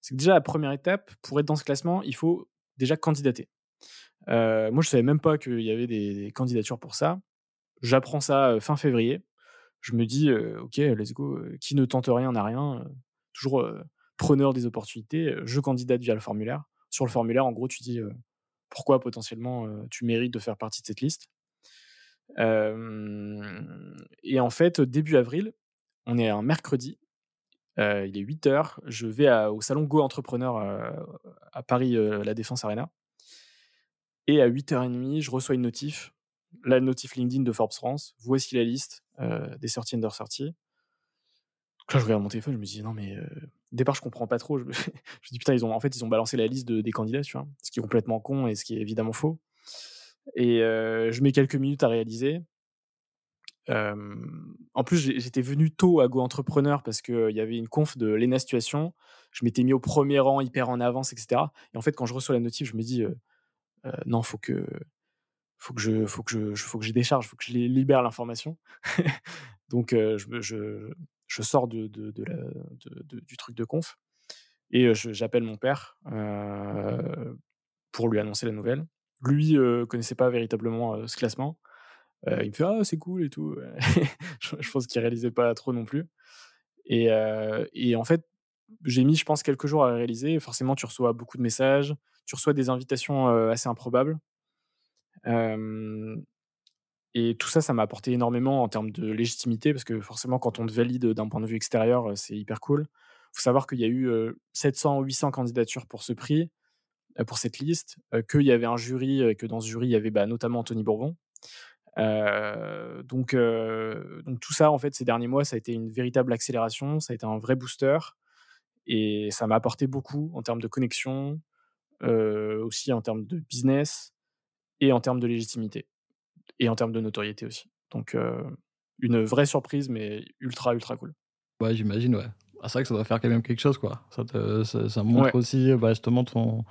c'est que déjà, la première étape, pour être dans ce classement, il faut déjà candidater. Euh, moi, je savais même pas qu'il y avait des, candidatures pour ça. J'apprends ça euh, fin février. Je me dis, euh, ok, let's go. Qui ne tente rien n'a rien. toujours preneur des opportunités. Je candidate via le formulaire. Sur le formulaire, en gros, tu dis pourquoi potentiellement tu mérites de faire partie de cette liste? et en fait, début avril, on est un mercredi, euh, il est 8 heures. Je vais au salon Go Entrepreneur euh, à Paris, euh, la Défense Arena. Et à 8h30, je reçois une notif, la notif LinkedIn de Forbes France. Voici la liste des sorties under sorties. là, je regarde mon téléphone, je me dis non, mais au départ, je comprends pas trop. Je me, dis putain, ils ont, en fait, ils ont balancé la liste des candidats, tu vois, ce qui est complètement con et ce qui est évidemment faux. Et je mets quelques minutes à réaliser en plus, j'étais venu tôt à Go Entrepreneur parce qu'il y avait une conf de Lena Situation. Je m'étais mis au premier rang, hyper en avance, etc. Et en fait, quand je reçois la notif, je me dis non, faut que faut que je faut que je faut que je décharge, faut que je libère l'information. Donc je, sors du truc de conf et j'appelle mon père pour lui annoncer la nouvelle. Lui connaissait pas véritablement ce classement. Euh, il me fait ah c'est cool et tout. je, pense qu'il réalisait pas trop non plus. Et, euh, et en fait, j'ai mis je pense quelques jours à réaliser. Forcément, tu reçois beaucoup de messages, tu reçois des invitations assez improbables. et tout ça, ça m'a apporté énormément en termes de légitimité, parce que forcément, quand on te valide d'un point de vue extérieur, c'est hyper cool. Il faut savoir qu'il y a eu 700 ou 800 candidatures pour ce prix, pour cette liste, qu'il y avait un jury, et que dans ce jury, il y avait bah, notamment Anthony Bourbon, euh, donc, euh, donc tout ça, en fait, ces derniers mois, ça a été une véritable accélération, ça a été un vrai booster, et ça m'a apporté beaucoup en termes de connexion, euh, aussi en termes de business, et en termes de légitimité, et en termes de notoriété aussi. Donc, une vraie surprise, mais ultra, ultra cool. Ouais, j'imagine, ouais. Ah, c'est vrai que ça doit faire quand même quelque chose, quoi. Ça, ça, montre aussi bah, justement ton,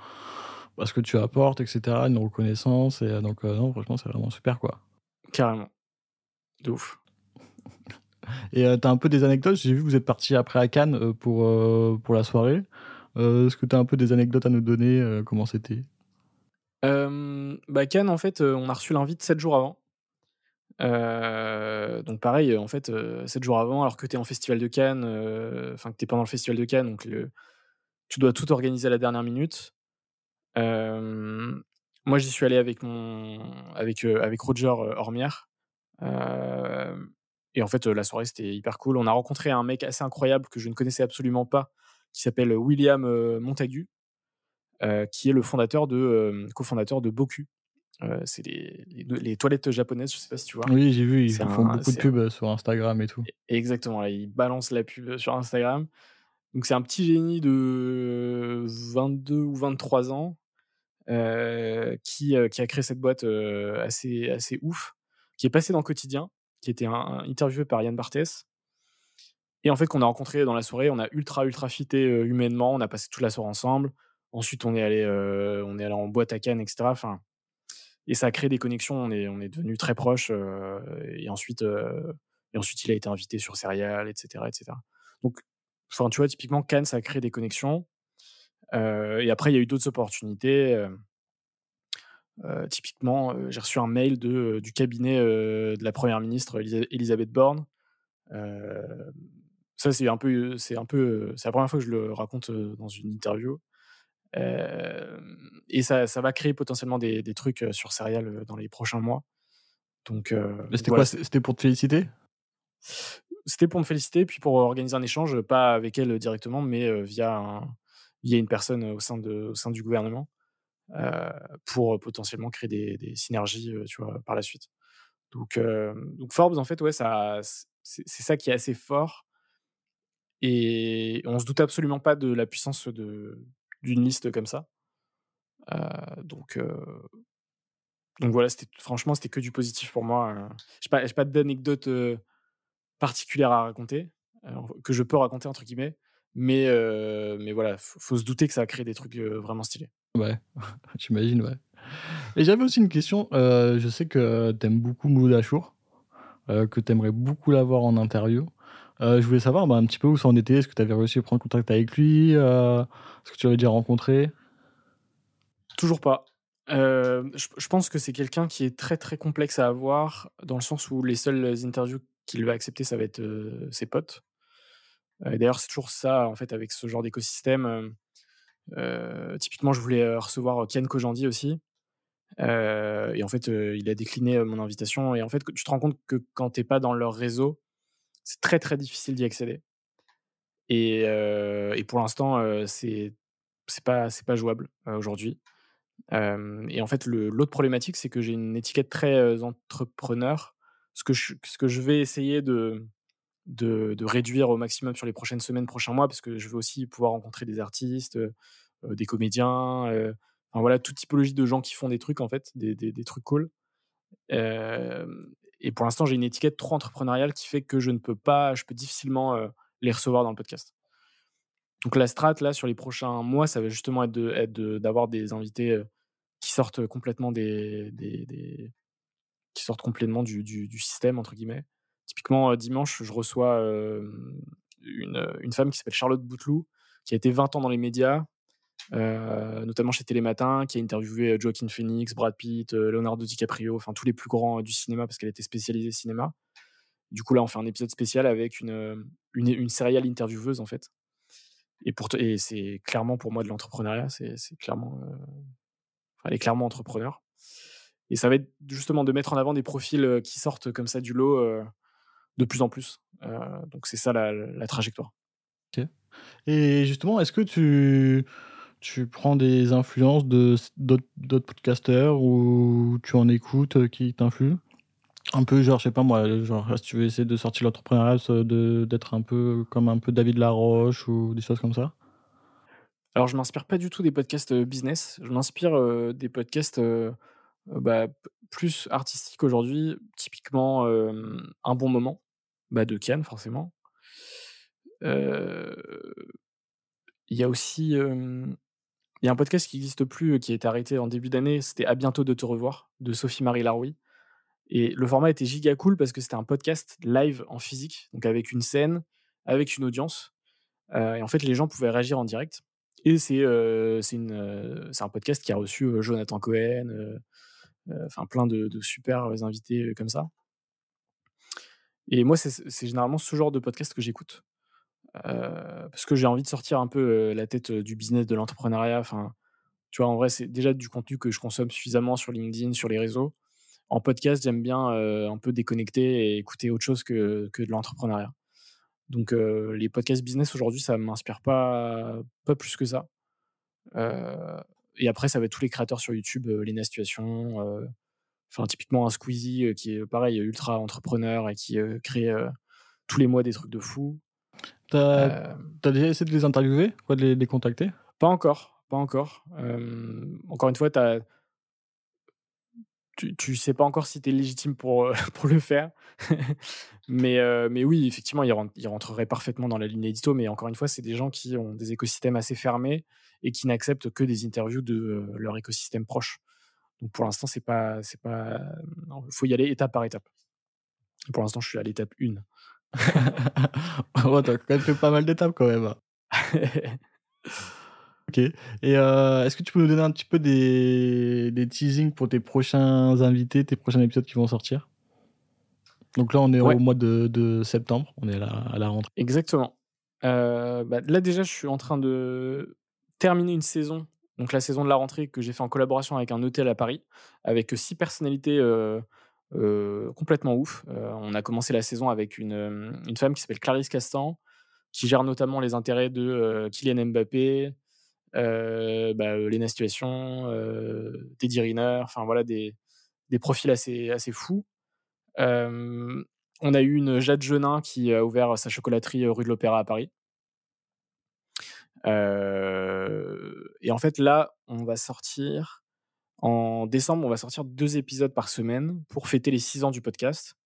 bah, ce que tu apportes, etc., une reconnaissance, et donc, non, franchement, c'est vraiment super, quoi. Carrément. De ouf. Et euh, tu as un peu des anecdotes J'ai vu que vous êtes parti après à Cannes euh, pour, euh, pour la soirée. Est-ce que tu as un peu des anecdotes à nous donner Comment c'était? Bah Cannes, en fait, on a reçu l'invite 7 jours avant. donc pareil, en fait, 7 jours avant, alors que tu es en festival de Cannes, enfin que tu es pendant le festival de Cannes, donc tu dois tout organiser à la dernière minute. Moi, j'y suis allé avec mon avec avec Roger Hormière. et en fait, la soirée c'était hyper cool. On a rencontré un mec assez incroyable que je ne connaissais absolument pas, qui s'appelle William Montagu, qui est le fondateur de cofondateur de Boku. c'est les, les, toilettes japonaises, je sais pas si tu vois. Oui, j'ai vu, ils font beaucoup de pubs sur Instagram et tout. Exactement, ils balancent la pub sur Instagram. Donc c'est un petit génie de 22 ou 23 ans euh, qui, euh, qui, a créé cette boîte euh, assez, ouf, qui est passé dans quotidien, qui était un, interviewé par Yann Barthès. Et en fait, qu'on a rencontré dans la soirée, on a ultra, ultra fité humainement, on a passé toute la soirée ensemble. Ensuite, on est allé, on est allé en boîte à Cannes, etc. Enfin, et ça a créé des connexions, on est, on devenus très proches. et, ensuite, et ensuite, il a été invité sur Serial, etc. etc. Donc, enfin, tu vois, typiquement, Cannes, ça a créé des connexions. Euh, et après, il y a eu d'autres opportunités. Euh, euh, typiquement, j'ai reçu un mail de, du cabinet de la première ministre Elisabeth Borne. ça, c'est un peu, c'est un peu, c'est la première fois que je le raconte dans une interview. et ça, ça, va créer potentiellement des, des, trucs sur Serial dans les prochains mois. Donc, c'était quoi C'était pour te féliciter? C'était pour me féliciter, puis pour organiser un échange, pas avec elle directement, mais via un, il y a une personne au sein, de, au sein du gouvernement. pour potentiellement créer des, des, synergies, tu vois, par la suite. Donc, donc Forbes, en fait, ouais, ça, c'est ça qui est assez fort. Et on se doute absolument pas de la puissance d'une liste comme ça. donc, donc voilà, franchement, c'était que du positif pour moi. Je n'ai pas, pas d'anecdote particulière à raconter, que je peux raconter, entre guillemets. Mais, mais voilà, faut, faut se douter que ça a créé des trucs vraiment stylés. Ouais, j'imagine, ouais. Et j'avais aussi une question. je sais que tu aimes beaucoup Mouloud Achour, que tu aimerais beaucoup l'avoir en interview. je voulais savoir bah, un petit peu où ça en était. Est-ce que tu avais réussi à prendre contact avec lui Est-ce que tu l'avais déjà rencontré? Toujours pas. je, pense que c'est quelqu'un qui est très très complexe à avoir, dans le sens où les seules interviews qu'il va accepter, ça va être ses potes. D'ailleurs, c'est toujours ça, en fait, avec ce genre d'écosystème. typiquement, je voulais recevoir Ken Kojandi aussi. et en fait, il a décliné mon invitation. Et en fait, tu te rends compte que quand tu n'es pas dans leur réseau, c'est très très difficile d'y accéder. Et, pour l'instant, c'est c'est pas pas jouable aujourd'hui. et en fait, l'autre problématique, c'est que j'ai une étiquette très entrepreneur. Ce que je, ce que je vais essayer de de, réduire au maximum sur les prochaines semaines, prochains mois, parce que je veux aussi pouvoir rencontrer des artistes, euh, euh, des comédiens, euh, enfin voilà, toute typologie de gens qui font des trucs en fait, des, des, trucs cool. et pour l'instant, j'ai une étiquette trop entrepreneuriale qui fait que je ne peux pas, je peux difficilement les recevoir dans le podcast. Donc la strat là sur les prochains mois, ça va justement être d'avoir de, des invités qui sortent complètement des, des, qui sortent complètement du, du, système entre guillemets Typiquement, dimanche, je reçois une, une, femme qui s'appelle Charlotte Bouteloup, qui a été 20 ans dans les médias, notamment chez Télématin, qui a interviewé Joaquin Phoenix, Brad Pitt, Leonardo DiCaprio, enfin tous les plus grands du cinéma parce qu'elle était spécialisée cinéma. Du coup, là, on fait un épisode spécial avec une, une, une intervieweuse, en fait. Et, pour et c'est clairement pour moi de l'entrepreneuriat. C'est, clairement. elle est clairement entrepreneur. Et ça va être justement de mettre en avant des profils qui sortent comme ça du lot de plus en plus. Euh, donc c'est ça la, trajectoire. Et justement, est-ce que tu, tu prends des influences de d'autres podcasteurs ou tu en écoutes euh, qui t'influent? Un peu genre je sais pas moi genre si tu veux essayer de sortir l'entrepreneuriat d'être un peu comme un peu David Laroche ou des choses comme ça? Alors je m'inspire pas du tout des podcasts euh, business je m'inspire des podcasts bah, plus artistiques aujourd'hui typiquement un bon moment bah, de Kian, forcément. Il y a aussi un podcast qui n'existe plus, qui a été arrêté en début d'année. C'était À bientôt de te revoir de Sophie-Marie Laroui. Et le format était giga cool parce que c'était un podcast live en physique, donc avec une scène, avec une audience. et en fait, les gens pouvaient réagir en direct. Et c'est un podcast qui a reçu Jonathan Cohen, enfin plein de, de super invités comme ça. Et moi, c'est généralement ce genre de podcast que j'écoute. parce que j'ai envie de sortir un peu la tête du business, de l'entrepreneuriat. Enfin, tu vois, en vrai, c'est déjà du contenu que je consomme suffisamment sur LinkedIn, sur les réseaux. En podcast, j'aime bien un peu déconnecter et écouter autre chose que, que de l'entrepreneuriat. Donc, les podcasts business aujourd'hui, ça ne m'inspire pas, pas plus que ça. Et après, ça va être tous les créateurs sur YouTube, Lena Situation, Enfin, typiquement un Squeezie euh, qui est pareil, ultra entrepreneur et qui euh, crée euh, tous les mois des trucs de fou. T'as as déjà essayé de les interviewer, quoi, de les, contacter? Pas encore, pas encore. encore une fois, as... Tu, tu sais pas encore si tu es légitime pour, pour le faire. mais, mais oui, effectivement, ils, rentreraient rentrerait parfaitement dans la ligne édito. Mais encore une fois, c'est des gens qui ont des écosystèmes assez fermés et qui n'acceptent que des interviews de leur écosystème proche. Donc pour l'instant, c'est pas, c'est pas, il faut y aller étape par étape. pour l'instant, je suis à l'étape 1. ouais, t'as quand même fait pas mal d'étapes quand même. Ok. Et euh, est-ce que tu peux nous donner un petit peu des, des teasings pour tes prochains invités, tes prochains épisodes qui vont sortir? Donc là, on est au mois de, de, septembre, on est à la rentrée. Exactement. Euh, bah, là, déjà, je suis en train de terminer une saison donc la saison de la rentrée que j'ai fait en collaboration avec un hôtel à Paris, avec six personnalités complètement ouf. on a commencé la saison avec une, femme qui s'appelle Clarisse Castan, qui gère notamment les intérêts de Kylian Mbappé, bah, Lena Situation, Teddy Riner, enfin voilà, des, des profils assez, assez fous. on a eu une Jade Genin qui a ouvert sa chocolaterie rue de l'Opéra à Paris. et en fait, là, on va sortir en décembre, on va sortir deux épisodes par semaine pour fêter les six ans du podcast.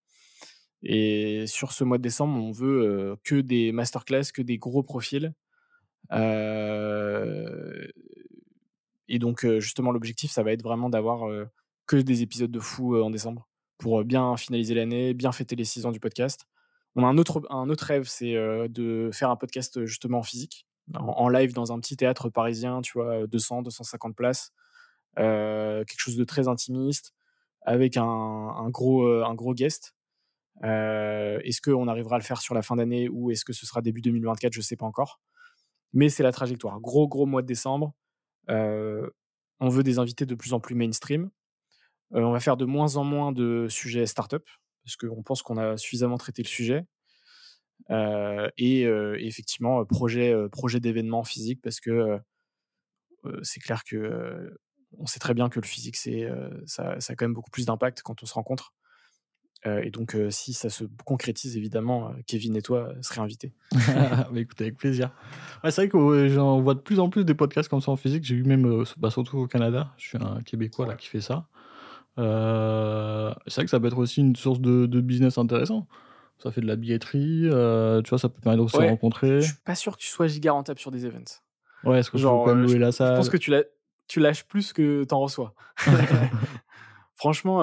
Et sur ce mois de décembre, on veut que des masterclass, que des gros profils. Et donc, justement, l'objectif, ça va être vraiment d'avoir que des épisodes de fou en décembre pour bien finaliser l'année, bien fêter les six ans du podcast. On a un autre, un autre rêve, c'est de faire un podcast justement en physique, en, live dans un petit théâtre parisien, tu vois, 200, 250 places, quelque chose de très intimiste, avec un, un gros, un gros guest. est-ce qu'on arrivera à le faire sur la fin d'année ou est-ce que ce sera début 2024 Je ne sais pas encore. Mais c'est la trajectoire. Gros, gros mois de décembre. on veut des invités de plus en plus mainstream. on va faire de moins en moins de sujets startup parce qu'on pense qu'on a suffisamment traité le sujet. et, effectivement, projet, projet d'événement physique parce que c'est clair que on sait très bien que le physique, c'est, ça, a quand même beaucoup plus d'impact quand on se rencontre. Euh, et donc, euh, si ça se concrétise, évidemment, euh, Kevin et toi seraient invités. bah, écoutez, avec plaisir. c'est vrai que j'en vois de plus en plus des podcasts comme ça en physique. J'ai eu même, bah, surtout au Canada, je suis un Québécois là, qui fait ça. c'est vrai que ça peut être aussi une source de, business intéressant. Ça fait de la billetterie, tu vois, ça peut permettre de se rencontrer. Je suis pas sûr que tu sois giga rentable sur des events. Ouais, est-ce que Genre, je, louer la salle Je pense que tu, tu lâches plus que t'en reçois. Franchement,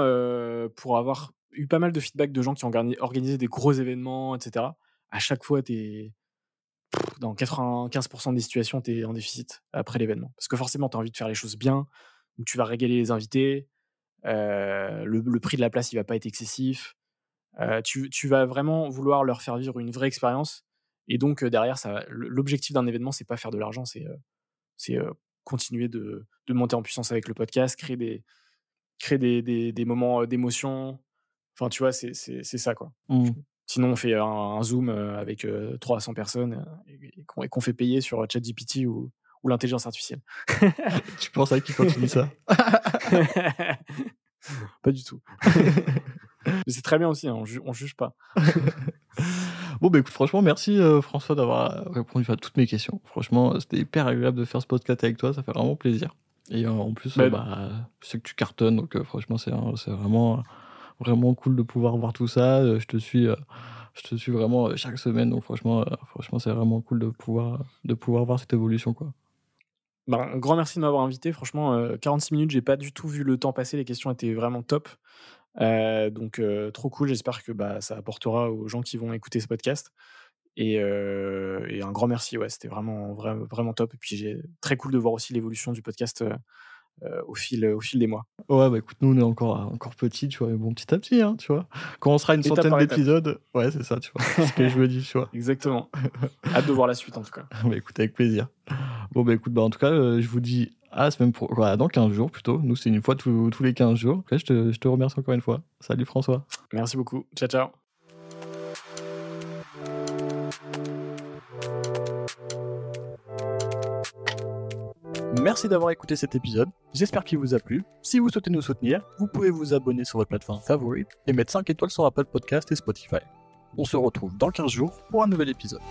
pour avoir eu pas mal de feedback de gens qui ont organisé des gros événements, etc. À chaque fois, es dans 95% des situations, tu es en déficit après l'événement. Parce que forcément, tu as envie de faire les choses bien, tu vas régaler les invités, euh, le, prix de la place, il va pas être excessif. Euh, tu, vas vraiment vouloir leur faire vivre une vraie expérience. Et donc, euh, derrière, l'objectif d'un événement, c'est pas faire de l'argent, c'est continuer de, monter en puissance avec le podcast, créer des, créer des moments d'émotion, Enfin, tu vois, c'est ça, quoi. Mmh. Sinon, on fait un, Zoom euh, avec 300 euh, personnes euh, et, qu'on fait payer sur ChatGPT ou, ou l'intelligence artificielle. tu penses à qui continue ça? Pas du tout. c'est très bien aussi, hein, on, on, juge pas. bon, bah écoute, franchement, merci François d'avoir répondu à toutes mes questions. Franchement, c'était hyper agréable de faire ce podcast avec toi, ça fait vraiment plaisir. Et en plus, bah, bah, je sais que tu cartonnes, donc franchement, c'est vraiment vraiment cool de pouvoir voir tout ça. Euh, je te suis, euh, je te suis vraiment euh, chaque semaine, donc franchement, franchement, c'est vraiment cool de pouvoir, de pouvoir voir cette évolution, quoi. Ben, un grand merci de m'avoir invité. Franchement, 46 minutes, j'ai pas du tout vu le temps passer. Les questions étaient vraiment top. donc, trop cool. J'espère que bah, ça apportera aux gens qui vont écouter ce podcast. Et, un grand merci. Ouais, c'était vraiment, vraiment, vraiment top. Et puis, j'ai très cool de voir aussi l'évolution du podcast euh, au, fil, au fil des mois. Ouais, bah écoute, nous on est encore, encore petits, tu vois, mais bon, petit à petit, hein, tu vois. Quand on sera une centaine d'épisodes, ouais, c'est ça, tu vois. c'est ce que je me dis, tu vois. Exactement. Hâte de voir la suite en tout cas. bah écoute, avec plaisir. Bon, bah écoute, bah en tout cas, euh, je vous dis à la semaine pro... voilà, dans 15 jours plutôt. Nous, c'est une fois tous, tous les 15 jours. je, te, je te remercie encore une fois. Salut François. Merci beaucoup. Ciao, ciao. Merci d'avoir écouté cet épisode, j'espère qu'il vous a plu. Si vous souhaitez nous soutenir, vous pouvez vous abonner sur votre plateforme favorite et mettre 5 étoiles sur Apple Podcast et Spotify. On se retrouve dans 15 jours pour un nouvel épisode.